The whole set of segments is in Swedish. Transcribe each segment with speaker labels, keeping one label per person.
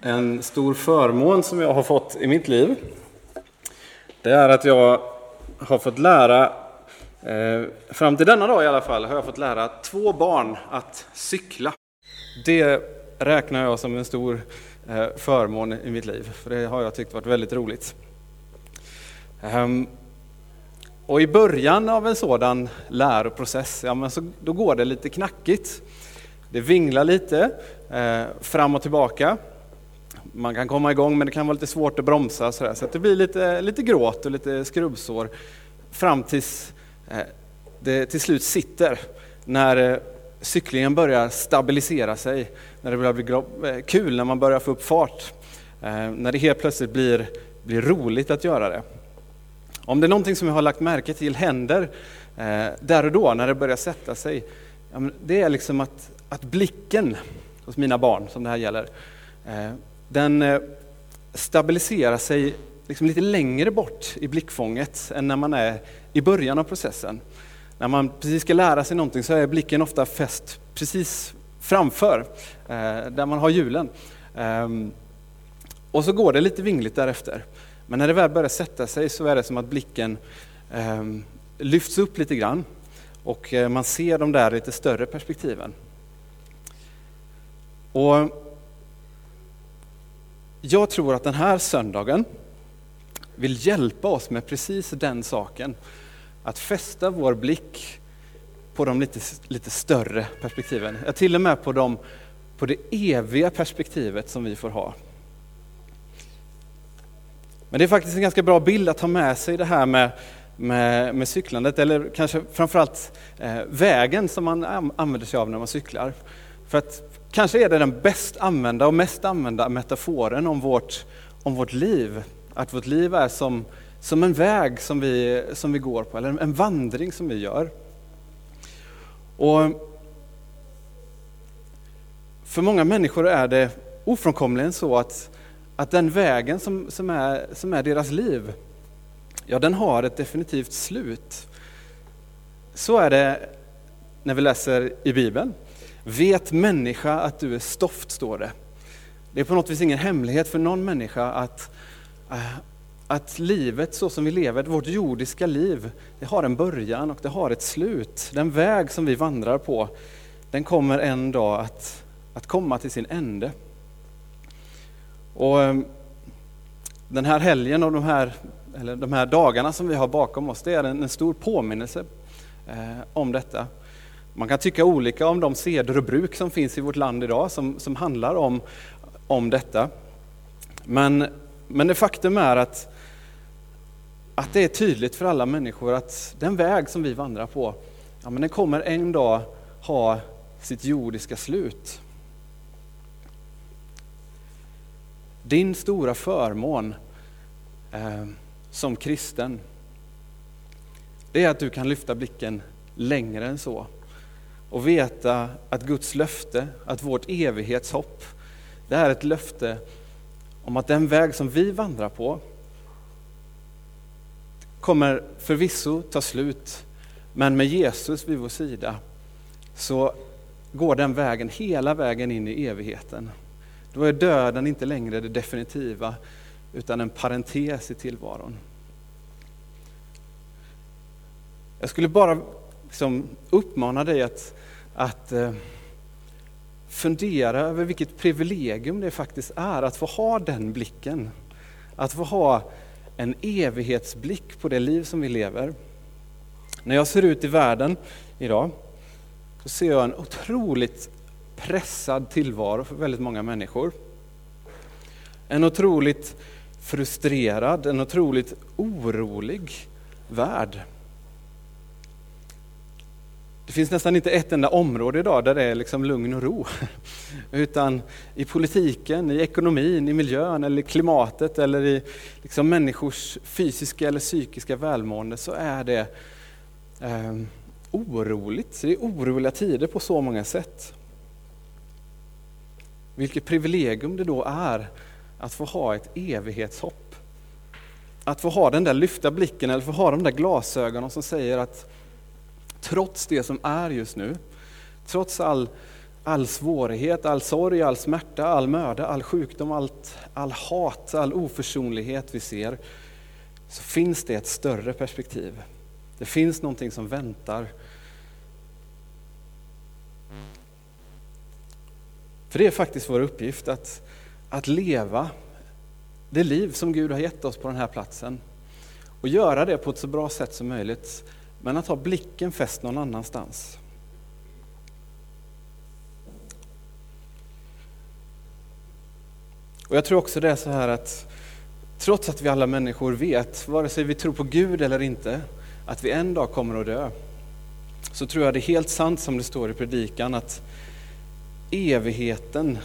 Speaker 1: En stor förmån som jag har fått i mitt liv, det är att jag har fått lära, eh, fram till denna dag i alla fall, har jag fått lära två barn att cykla. Det räknar jag som en stor eh, förmån i mitt liv, för det har jag tyckt varit väldigt roligt. Ehm, och i början av en sådan läroprocess, ja, men så, då går det lite knackigt. Det vinglar lite eh, fram och tillbaka. Man kan komma igång men det kan vara lite svårt att bromsa så, så att det blir lite, lite gråt och lite skrubbsår fram tills eh, det till slut sitter. När eh, cyklingen börjar stabilisera sig, när det börjar bli eh, kul, när man börjar få upp fart. När det helt plötsligt blir, blir roligt att göra det. Om det är någonting som jag har lagt märke till händer där och då när det börjar sätta sig, det är liksom att, att blicken hos mina barn, som det här gäller, den eh, stabiliserar sig liksom lite längre bort i blickfånget än när man är i början av processen. När man precis ska lära sig någonting så är blicken ofta fäst precis framför, eh, där man har hjulen. Ehm, och så går det lite vingligt därefter. Men när det väl börjar sätta sig så är det som att blicken ehm, lyfts upp lite grann och eh, man ser de där lite större perspektiven. Och jag tror att den här söndagen vill hjälpa oss med precis den saken. Att fästa vår blick på de lite, lite större perspektiven. Ja, till och med på, de, på det eviga perspektivet som vi får ha. Men det är faktiskt en ganska bra bild att ha med sig det här med, med, med cyklandet, eller kanske framförallt eh, vägen som man använder sig av när man cyklar. För att kanske är det den bäst använda och mest använda metaforen om vårt, om vårt liv. Att vårt liv är som, som en väg som vi, som vi går på, eller en vandring som vi gör. Och för många människor är det ofrånkomligen så att att den vägen som, som, är, som är deras liv, ja den har ett definitivt slut. Så är det när vi läser i Bibeln. Vet människa att du är stoft, står det. Det är på något vis ingen hemlighet för någon människa att, eh, att livet så som vi lever, vårt jordiska liv, det har en början och det har ett slut. Den väg som vi vandrar på, den kommer en dag att, att komma till sin ände. Och eh, den här helgen och de här, eller de här dagarna som vi har bakom oss, det är en, en stor påminnelse eh, om detta. Man kan tycka olika om de seder och bruk som finns i vårt land idag som, som handlar om, om detta. Men, men det faktum är att, att det är tydligt för alla människor att den väg som vi vandrar på, ja, men den kommer en dag ha sitt jordiska slut. Din stora förmån eh, som kristen, det är att du kan lyfta blicken längre än så och veta att Guds löfte, att vårt evighetshopp, det är ett löfte om att den väg som vi vandrar på kommer förvisso ta slut, men med Jesus vid vår sida så går den vägen hela vägen in i evigheten. Då är döden inte längre det definitiva, utan en parentes i tillvaron. Jag skulle bara liksom uppmana dig att, att eh, fundera över vilket privilegium det faktiskt är att få ha den blicken. Att få ha en evighetsblick på det liv som vi lever. När jag ser ut i världen idag så ser jag en otroligt pressad tillvaro för väldigt många människor. En otroligt frustrerad, en otroligt orolig värld. Det finns nästan inte ett enda område idag där det är liksom lugn och ro. Utan i politiken, i ekonomin, i miljön eller i klimatet eller i liksom människors fysiska eller psykiska välmående så är det eh, oroligt. Det är oroliga tider på så många sätt. Vilket privilegium det då är att få ha ett evighetshopp. Att få ha den där lyfta blicken eller få ha de där glasögonen som säger att trots det som är just nu, trots all, all svårighet, all sorg, all smärta, all möda, all sjukdom, allt, all hat, all oförsonlighet vi ser, så finns det ett större perspektiv. Det finns någonting som väntar. För det är faktiskt vår uppgift att, att leva det liv som Gud har gett oss på den här platsen och göra det på ett så bra sätt som möjligt, men att ha blicken fäst någon annanstans. Och Jag tror också det är så här att trots att vi alla människor vet, vare sig vi tror på Gud eller inte, att vi en dag kommer att dö, så tror jag det är helt sant som det står i predikan att evigheten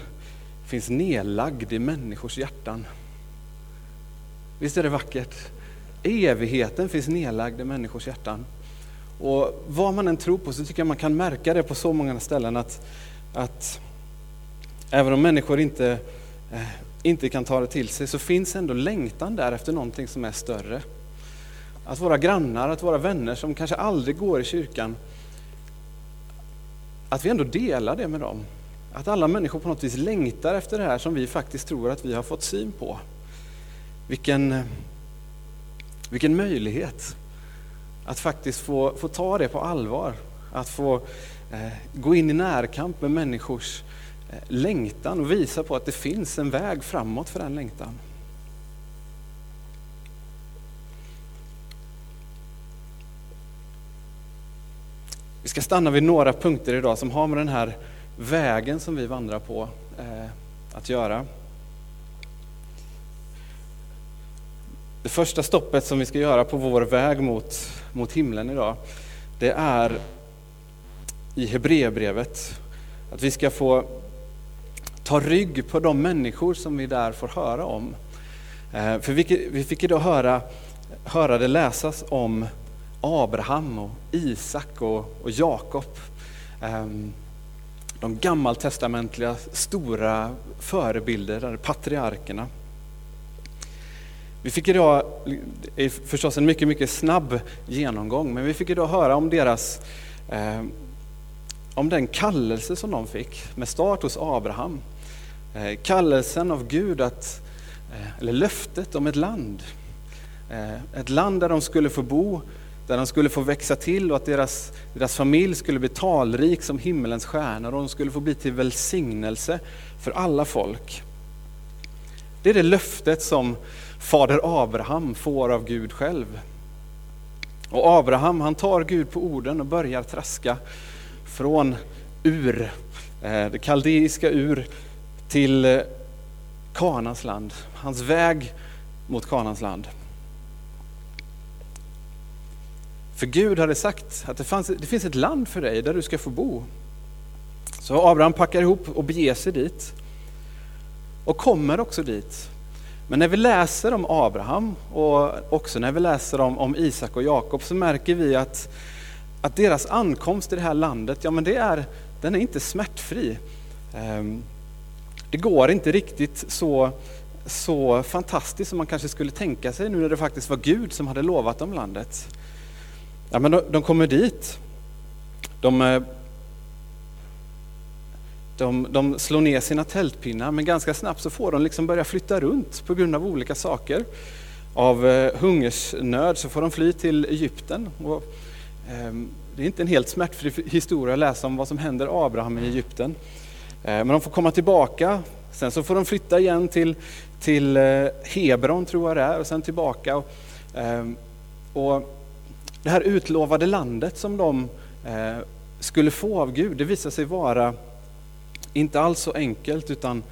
Speaker 1: finns nedlagd i människors hjärtan. Visst är det vackert? Evigheten finns nedlagd i människors hjärtan. Och vad man än tror på så tycker jag man kan märka det på så många ställen att, att även om människor inte, eh, inte kan ta det till sig så finns ändå längtan där efter någonting som är större. Att våra grannar, att våra vänner som kanske aldrig går i kyrkan, att vi ändå delar det med dem. Att alla människor på något vis längtar efter det här som vi faktiskt tror att vi har fått syn på. Vilken, eh, vilken möjlighet att faktiskt få, få ta det på allvar. Att få eh, gå in i närkamp med människors eh, längtan och visa på att det finns en väg framåt för den längtan. Vi ska stanna vid några punkter idag som har med den här vägen som vi vandrar på eh, att göra. Det första stoppet som vi ska göra på vår väg mot, mot himlen idag, det är i Hebreerbrevet. Att vi ska få ta rygg på de människor som vi där får höra om. Eh, för vi, fick idag höra, höra det läsas om Abraham, och Isak och, och Jakob. Ehm, de gammaltestamentliga stora förebilder, patriarkerna. Vi fick idag, det är förstås en mycket, mycket snabb genomgång, men vi fick idag höra om deras, eh, om den kallelse som de fick med start hos Abraham. Eh, kallelsen av Gud att, eh, eller löftet om ett land. Eh, ett land där de skulle få bo, där de skulle få växa till och att deras, deras familj skulle bli talrik som himmelens stjärnor och de skulle få bli till välsignelse för alla folk. Det är det löftet som fader Abraham får av Gud själv. Och Abraham han tar Gud på orden och börjar traska från Ur, eh, det kaldeiska Ur, till eh, Kanans land. Hans väg mot Kanans land. För Gud hade sagt att det, fanns, det finns ett land för dig där du ska få bo. Så Abraham packar ihop och beger sig dit. Och kommer också dit. Men när vi läser om Abraham och också när vi läser om, om Isak och Jakob så märker vi att, att deras ankomst i det här landet, ja men det är, den är inte smärtfri. Ehm, det går inte riktigt så, så fantastiskt som man kanske skulle tänka sig nu när det faktiskt var Gud som hade lovat dem landet. Ja, men de, de kommer dit. De, eh, de, de slår ner sina tältpinnar men ganska snabbt så får de liksom börja flytta runt på grund av olika saker. Av eh, hungersnöd så får de fly till Egypten. Och, eh, det är inte en helt smärtfri historia att läsa om vad som händer Abraham i Egypten. Eh, men de får komma tillbaka, sen så får de flytta igen till, till eh, Hebron tror jag det är och sen tillbaka. Och, ehm, och det här utlovade landet som de eh, skulle få av Gud, det visar sig vara inte alls så enkelt utan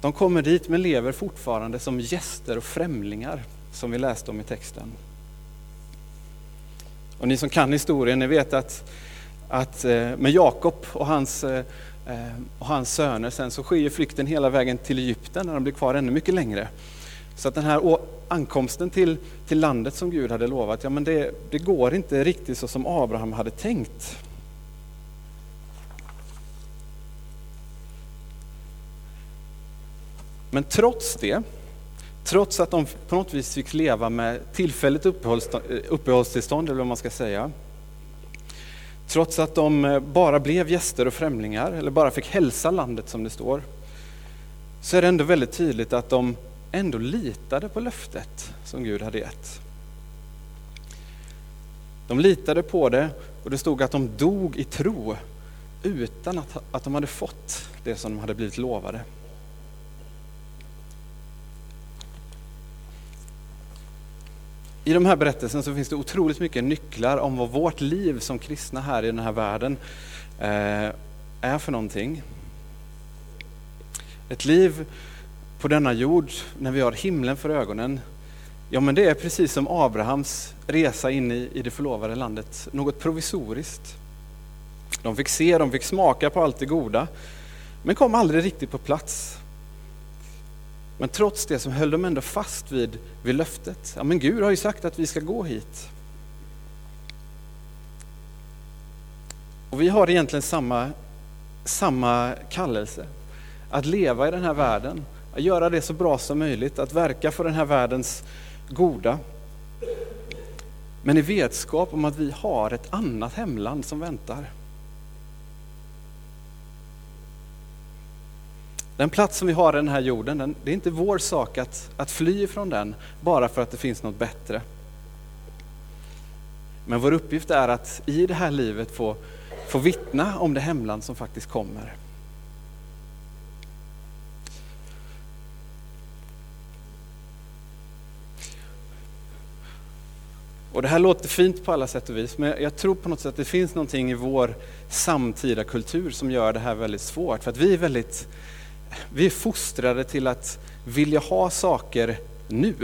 Speaker 1: de kommer dit men lever fortfarande som gäster och främlingar som vi läste om i texten. Och ni som kan historien, ni vet att, att eh, med Jakob och hans, eh, eh, och hans söner sen så sker flykten hela vägen till Egypten när de blir kvar ännu mycket längre. Så att den här ankomsten till, till landet som Gud hade lovat, ja men det, det går inte riktigt så som Abraham hade tänkt. Men trots det, trots att de på något vis fick leva med tillfälligt eh, uppehållstillstånd, eller vad man ska säga, Trots att de eh, bara blev gäster och främlingar, eller bara fick hälsa landet som det står, så är det ändå väldigt tydligt att de ändå litade på löftet som Gud hade gett. De litade på det och det stod att de dog i tro utan att, att de hade fått det som de hade blivit lovade. I de här berättelserna så finns det otroligt mycket nycklar om vad vårt liv som kristna här i den här världen eh, är för någonting. Ett liv på denna jord när vi har himlen för ögonen, ja men det är precis som Abrahams resa in i, i det förlovade landet, något provisoriskt. De fick se, de fick smaka på allt det goda, men kom aldrig riktigt på plats. Men trots det så höll de ändå fast vid, vid löftet. Ja, men Gud har ju sagt att vi ska gå hit. Och vi har egentligen samma, samma kallelse. Att leva i den här världen, att göra det så bra som möjligt, att verka för den här världens goda. Men i vetskap om att vi har ett annat hemland som väntar. Den plats som vi har i den här jorden, den, det är inte vår sak att, att fly ifrån den bara för att det finns något bättre. Men vår uppgift är att i det här livet få, få vittna om det hemland som faktiskt kommer. Och det här låter fint på alla sätt och vis, men jag tror på något sätt att det finns någonting i vår samtida kultur som gör det här väldigt svårt. För att vi är väldigt vi är fostrade till att vilja ha saker nu.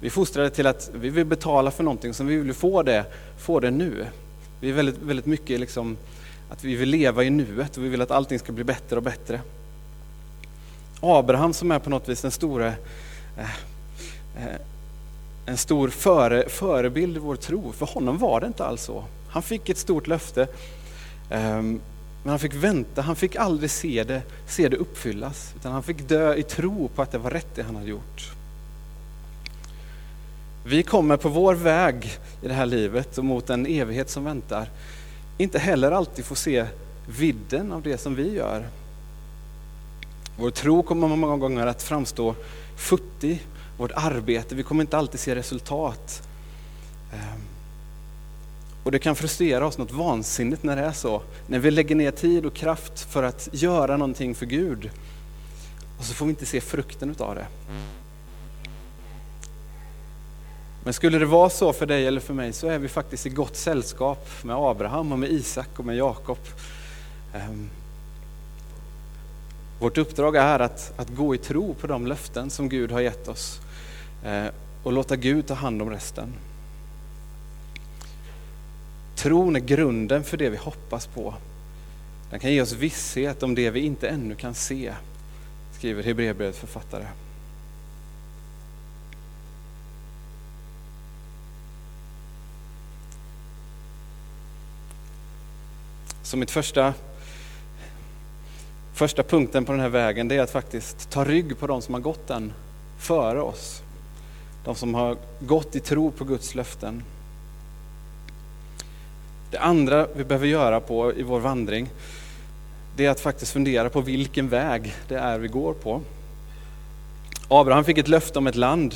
Speaker 1: Vi är fostrade till att vi vill betala för någonting som vi vill få det, få det nu. Vi är väldigt, väldigt mycket liksom att vi vill leva i nuet och vi vill att allting ska bli bättre och bättre. Abraham som är på något vis den stora eh, eh, en stor före, förebild i vår tro. För honom var det inte alls så. Han fick ett stort löfte. Ehm, men han fick vänta, han fick aldrig se det, se det uppfyllas. Utan han fick dö i tro på att det var rätt det han hade gjort. Vi kommer på vår väg i det här livet och mot en evighet som väntar, inte heller alltid få se vidden av det som vi gör. Vår tro kommer många gånger att framstå futtig, vårt arbete, vi kommer inte alltid se resultat. Ehm, och det kan frustrera oss något vansinnigt när det är så. När vi lägger ner tid och kraft för att göra någonting för Gud. Och så får vi inte se frukten utav det. Men skulle det vara så för dig eller för mig så är vi faktiskt i gott sällskap med Abraham och med Isak och med Jakob. Ehm, vårt uppdrag är att, att gå i tro på de löften som Gud har gett oss eh, och låta Gud ta hand om resten. Tron är grunden för det vi hoppas på. Den kan ge oss visshet om det vi inte ännu kan se, skriver Hebreerbrevets författare. Så mitt första, första punkten på den här vägen det är att faktiskt ta rygg på de som har gått den före oss. De som har gått i tro på Guds löften. Det andra vi behöver göra på i vår vandring, det är att faktiskt fundera på vilken väg det är vi går på. Abraham fick ett löfte om ett land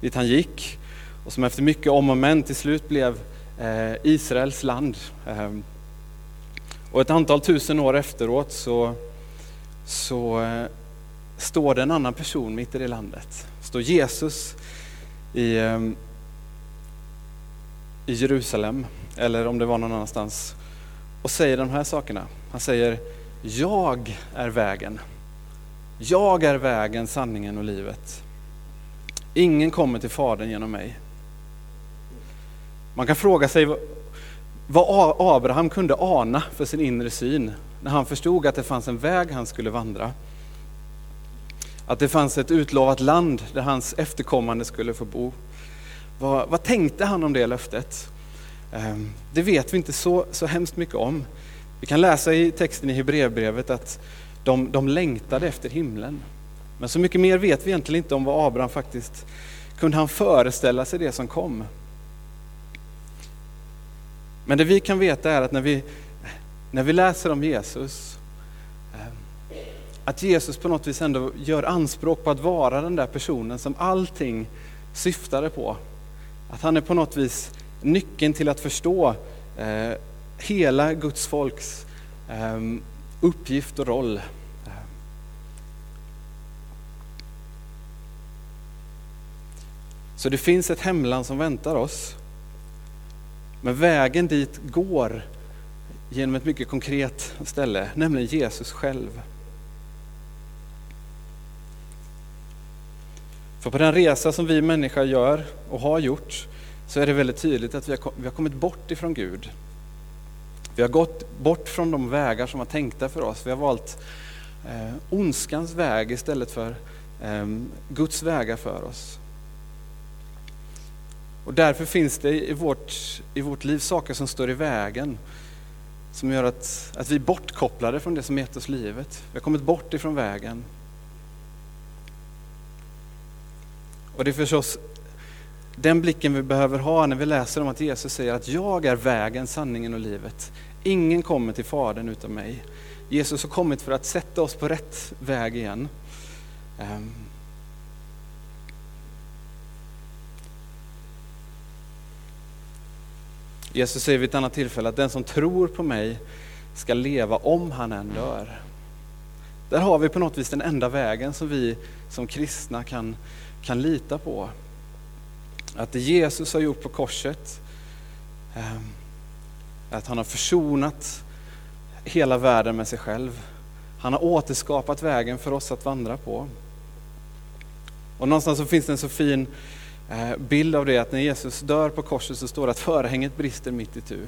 Speaker 1: dit han gick och som efter mycket om och men till slut blev eh, Israels land. Ehm, och ett antal tusen år efteråt så, så eh, står det en annan person mitt i det landet. står Jesus i, ehm, i Jerusalem eller om det var någon annanstans, och säger de här sakerna. Han säger, jag är vägen. Jag är vägen, sanningen och livet. Ingen kommer till Fadern genom mig. Man kan fråga sig vad Abraham kunde ana för sin inre syn när han förstod att det fanns en väg han skulle vandra. Att det fanns ett utlovat land där hans efterkommande skulle få bo. Vad, vad tänkte han om det löftet? Ehm, det vet vi inte så, så hemskt mycket om. Vi kan läsa i texten i Hebreerbrevet att de, de längtade efter himlen. Men så mycket mer vet vi egentligen inte om vad Abraham faktiskt kunde han föreställa sig det som kom. Men det vi kan veta är att när vi, när vi läser om Jesus, ehm, att Jesus på något vis ändå gör anspråk på att vara den där personen som allting syftade på. Att han är på något vis nyckeln till att förstå eh, hela Guds folks eh, uppgift och roll. Så det finns ett hemland som väntar oss. Men vägen dit går genom ett mycket konkret ställe, nämligen Jesus själv. För på den resa som vi människor gör och har gjort så är det väldigt tydligt att vi har, kommit bort ifrån Gud. Vi har gått bort från de vägar som var tänkta för oss. Vi har valt eh, ondskans väg istället för eh, Guds vägar för oss. Och därför finns det i vårt, i vårt liv saker som står i vägen som gör att, att vi är bortkopplade från det som gett oss livet. Vi har kommit bort ifrån vägen. Och det är förstås den blicken vi behöver ha när vi läser om att Jesus säger att jag är vägen, sanningen och livet. Ingen kommer till Fadern utan mig. Jesus har kommit för att sätta oss på rätt väg igen. Ehm. Jesus säger vid ett annat tillfälle att den som tror på mig ska leva om han än dör. Där har vi på något vis den enda vägen som vi som kristna kan, kan lita på. Att det Jesus har gjort på korset, ehm, att han har försonat hela världen med sig själv. Han har återskapat vägen för oss att vandra på. Och någonstans så finns det en så fin eh, bild av det att när Jesus dör på korset så står det att förhänget brister mitt i tu.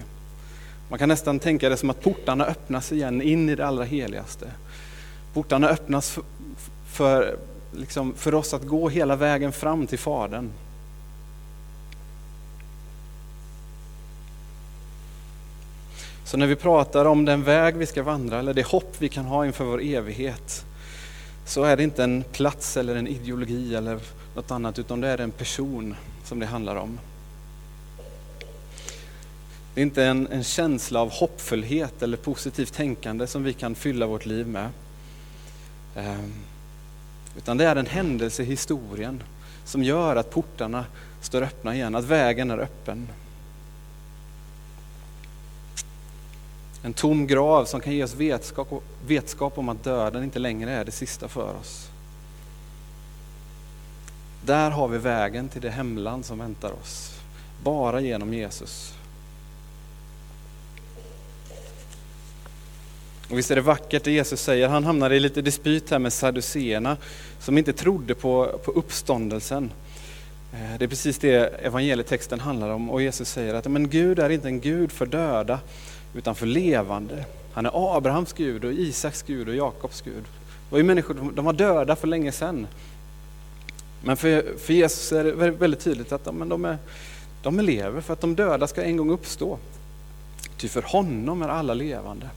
Speaker 1: Man kan nästan tänka det som att portarna öppnas igen in i det allra heligaste. Portarna öppnas för, för, liksom, för oss att gå hela vägen fram till Fadern. Så när vi pratar om den väg vi ska vandra eller det hopp vi kan ha inför vår evighet så är det inte en plats eller en ideologi eller något annat utan det är en person som det handlar om. Det är inte en, en känsla av hoppfullhet eller positivt tänkande som vi kan fylla vårt liv med. Ehm, utan det är en händelse i historien som gör att portarna står öppna igen, att vägen är öppen. En tom grav som kan ge oss vetskap, vetskap om att döden inte längre är det sista för oss. Där har vi vägen till det hemland som väntar oss. Bara genom Jesus. Och visst är det vackert det Jesus säger. Han hamnar i lite dispyt här med saduceerna som inte trodde på, på uppståndelsen. Eh, det är precis det evangelietexten handlar om och Jesus säger att men Gud är inte en Gud för döda utan för levande. Han är Abrahams Gud och Isaks Gud och Jakobs Gud. Det var ju människor, de var döda för länge sedan. Men för, för Jesus är det väldigt tydligt att men de, är, de är lever för att de döda ska en gång uppstå. Ty för honom är alla levande.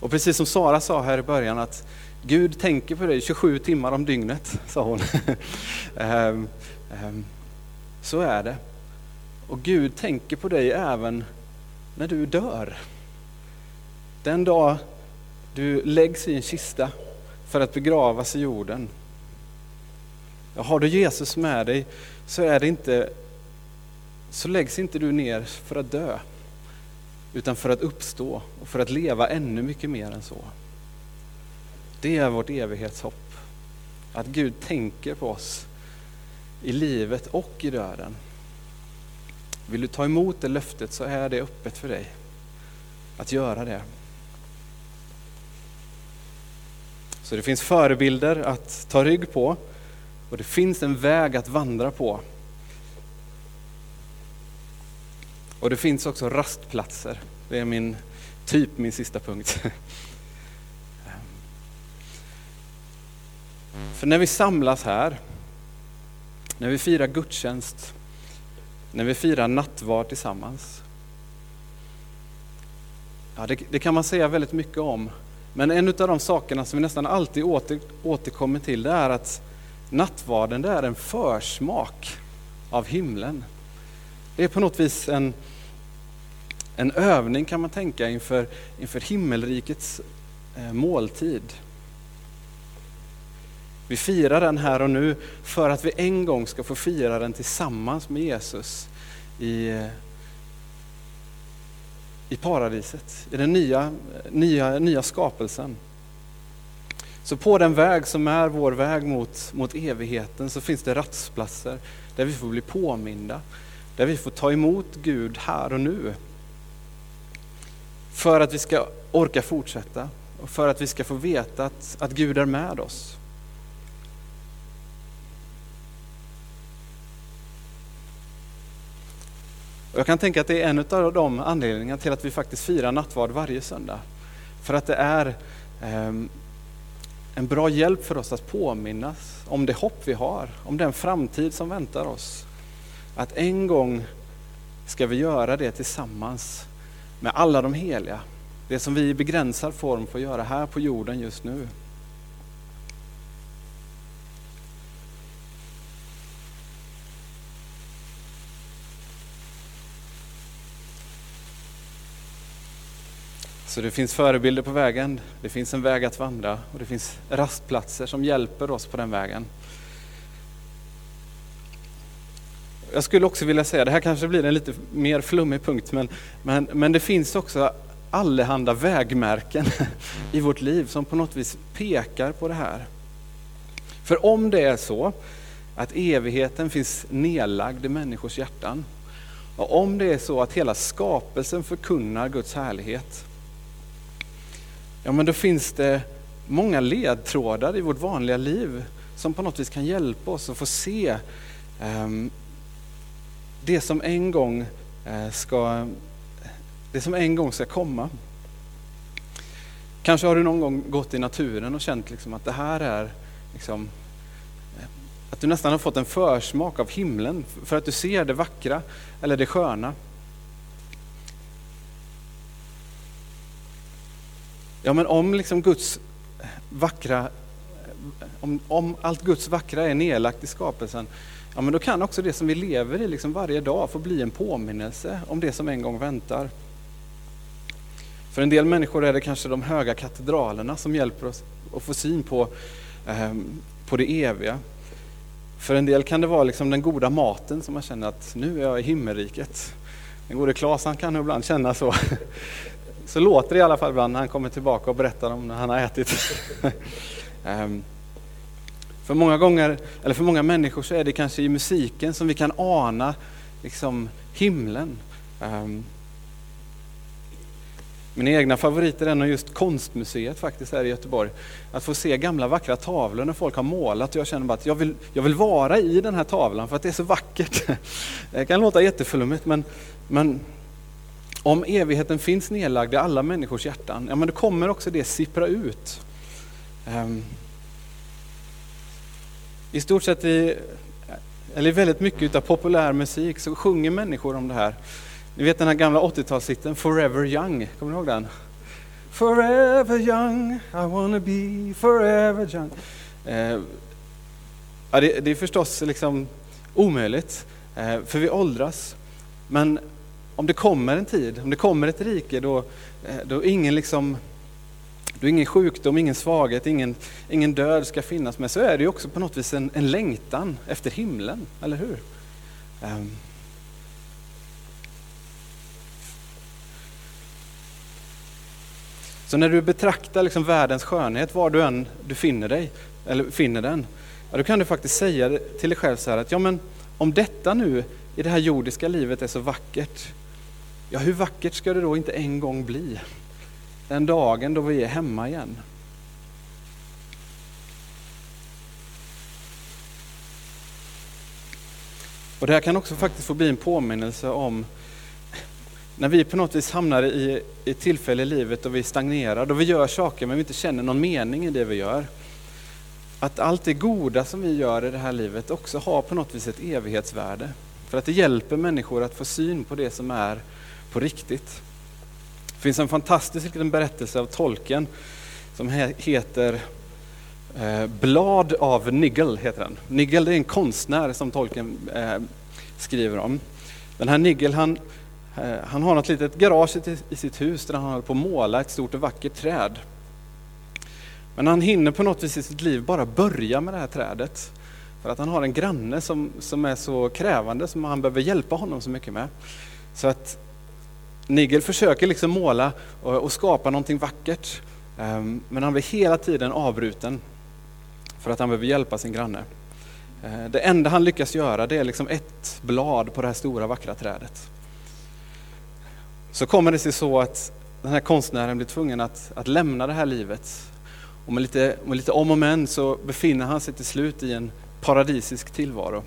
Speaker 1: Och precis som Sara sa här i början att Gud tänker på dig 27 timmar om dygnet, sa hon. um, um, så är det. Och Gud tänker på dig även när du dör. Den dag du läggs i en kista för att begravas i jorden. har du Jesus med dig så, är det inte, så läggs inte du ner för att dö, utan för att uppstå och för att leva ännu mycket mer än så. Det är vårt evighetshopp. Att Gud tänker på oss i livet och i döden. Vill du ta emot det löftet så är det öppet för dig att göra det. Så det finns förebilder att ta rygg på och det finns en väg att vandra på. Och det finns också rastplatser. Det är min, typ min sista punkt. För när vi samlas här, när vi firar gudstjänst när vi firar nattvard tillsammans. Ja, det, det, kan man säga väldigt mycket om. Men en av de sakerna som vi nästan alltid åter, återkommer till det är att nattvarden det är en försmak av himlen. Det är på något vis en, en övning kan man tänka inför, inför himmelrikets eh, måltid. Vi firar den här och nu för att vi en gång ska få fira den tillsammans med Jesus i, i paradiset, i den nya, nya, nya skapelsen. Så på den väg som är vår väg mot, mot evigheten så finns det rastplatser där vi får bli påminda, där vi får ta emot Gud här och nu. För att vi ska orka fortsätta och för att vi ska få veta att, att Gud är med oss. Och jag kan tänka att det är en av de anledningarna till att vi faktiskt firar nattvard varje söndag. För att det är eh, en bra hjälp för oss att påminnas om det hopp vi har, om den framtid som väntar oss. Att en gång ska vi göra det tillsammans med alla de heliga. Det som vi i begränsad form får göra här på jorden just nu. Så det finns förebilder på vägen, det finns en väg att vandra och det finns rastplatser som hjälper oss på den vägen. Jag skulle också vilja säga, det här kanske blir en lite mer flummig punkt, men, men, men det finns också allehanda vägmärken i vårt liv som på något vis pekar på det här. För om det är så att evigheten finns nedlagd i människors hjärtan, och om det är så att hela skapelsen förkunnar Guds härlighet, ja men då finns det många ledtrådar i vårt vanliga liv som på något vis kan hjälpa oss att få se um, det som en gång eh, ska det som en gång ska komma. Kanske har du någon gång gått i naturen och känt liksom att det här är liksom, eh, att du nästan har fått en försmak av himlen för att du ser det vackra eller det sköna. Ja, men om liksom Guds vackra, om, om allt Guds vackra är nedlagt i skapelsen, ja, men då kan också det som vi lever i liksom varje dag få bli en påminnelse om det som en gång väntar. För en del människor är det kanske de höga katedralerna som hjälper oss att få syn på, eh, på det eviga. För en del kan det vara liksom den goda maten som man känner att nu är jag i himmelriket. Den gode Klas han kan ibland känna så. Så låter det i alla fall ibland när han kommer tillbaka och berättar om när han har ätit. Ehm, för många gånger, eller för många människor så är det kanske i musiken som vi kan ana liksom himlen. Um, mina egna favoriter är nog just konstmuseet faktiskt här i Göteborg. Att få se gamla vackra tavlor när folk har målat och jag känner bara att jag vill, jag vill vara i den här tavlan för att det är så vackert. Det kan låta jätteflummigt men, men om evigheten finns nedlagd i alla människors hjärtan, ja men då kommer också det sippra ut. Um, i stort sett i, eller väldigt mycket av populär musik så sjunger människor om det här. Ni vet den här gamla 80-talshitten Forever Young, kommer ni ihåg den? Forever young, I wanna be forever young. Eh, ja, det, det, är förstås liksom omöjligt, eh, för vi åldras. Men om det kommer en tid, om det kommer ett rike då, eh, då ingen liksom då ingen sjukdom, ingen svaghet, ingen, ingen död ska finnas Men så är det ju också på något vis en, en längtan efter himlen, eller hur? Um. Så när du betraktar liksom världens skönhet, var du än du finner dig, eller finner den, ja, då kan du faktiskt säga till dig själv så här att ja, men om detta nu i det här jordiska livet är så vackert, ja hur vackert ska det då inte en gång bli? Den dagen då vi är hemma igen. Och Det här kan också faktiskt få bli en påminnelse om när vi på något vis hamnar i ett tillfälle i livet då vi stagnerar, då vi gör saker men vi inte känner någon mening i det vi gör. Att allt det goda som vi gör i det här livet också har på något vis ett evighetsvärde. För att det hjälper människor att få syn på det som är på riktigt. Det finns en fantastisk liten berättelse av tolken som heter eh, Blad av Nigel. Heter den. Nigel är en konstnär som tolken eh, skriver om. Den här Nigel han, Eh, han har något litet garage i sitt hus där han håller på att måla ett stort och vackert träd. Men han hinner på något vis i sitt liv bara börja med det här trädet. För att han har en granne som, som är så krävande som han behöver hjälpa honom så mycket med. Så att Nigel försöker liksom måla och, skapa någonting vackert. Ehm, men han blir hela tiden avbruten för att han behöver hjälpa sin granne. Eh, det enda han lyckas göra det är liksom ett blad på det här stora vackra trädet. Så kommer det sig så att den här konstnären blir tvungen att, att lämna det här livet. Och med lite, med lite om och men så befinner han sig till slut i en paradisisk tillvaro.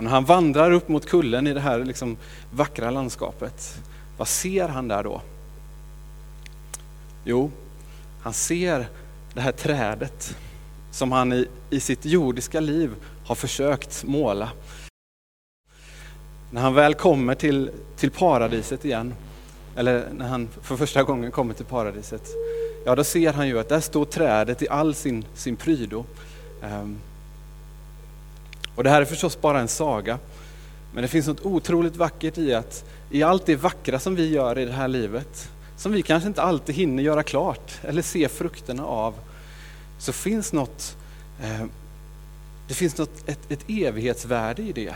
Speaker 1: Och när han vandrar upp mot kullen i det här liksom vackra landskapet, vad ser han där då? Jo, han ser det här trädet som han i, i sitt jordiska liv har försökt måla. När han väl kommer till, till paradiset igen, eller när han för första gången kommer till paradiset, ja då ser han ju att där står trädet i all sin, sin prydo. Ehm, och det här är förstås bara en saga, men det finns något otroligt vackert i att i allt det vackra som vi gör i det här livet, som vi kanske inte alltid hinner göra klart eller se frukterna av, så finns något, eh, det finns något, ett, ett evighetsvärde i det.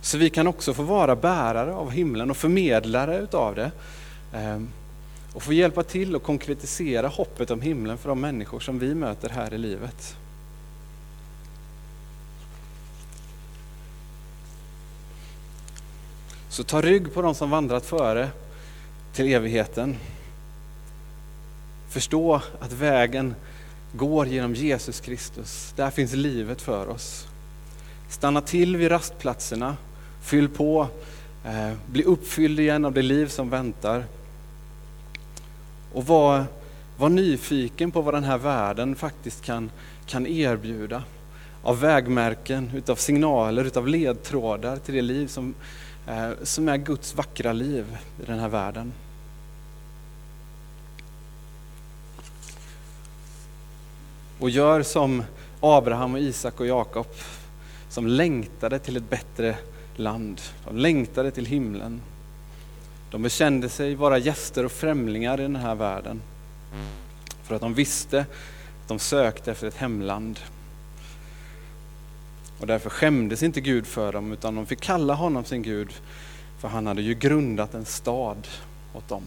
Speaker 1: Så vi kan också få vara bärare av himlen och förmedlare utav det. Eh, och få hjälpa till att konkretisera hoppet om himlen för de människor som vi möter här i livet. Så ta rygg på de som vandrat före till evigheten. Förstå att vägen går genom Jesus Kristus. Där finns livet för oss. Stanna till vid rastplatserna, fyll på, eh, bli uppfylld igen av det liv som väntar. Och var, var nyfiken på vad den här världen faktiskt kan, kan erbjuda. Av vägmärken, utav signaler, utav ledtrådar till det liv som Eh, som är Guds vackra liv i den här världen. Och gör som Abraham, och Isak och Jakob som längtade till ett bättre land. De längtade till himlen. De bekände sig vara gäster och främlingar i den här världen. För att de visste att de sökte efter ett hemland. Och därför skämdes inte Gud för dem, utan de fick kalla honom sin Gud, för han hade ju grundat en stad åt dem.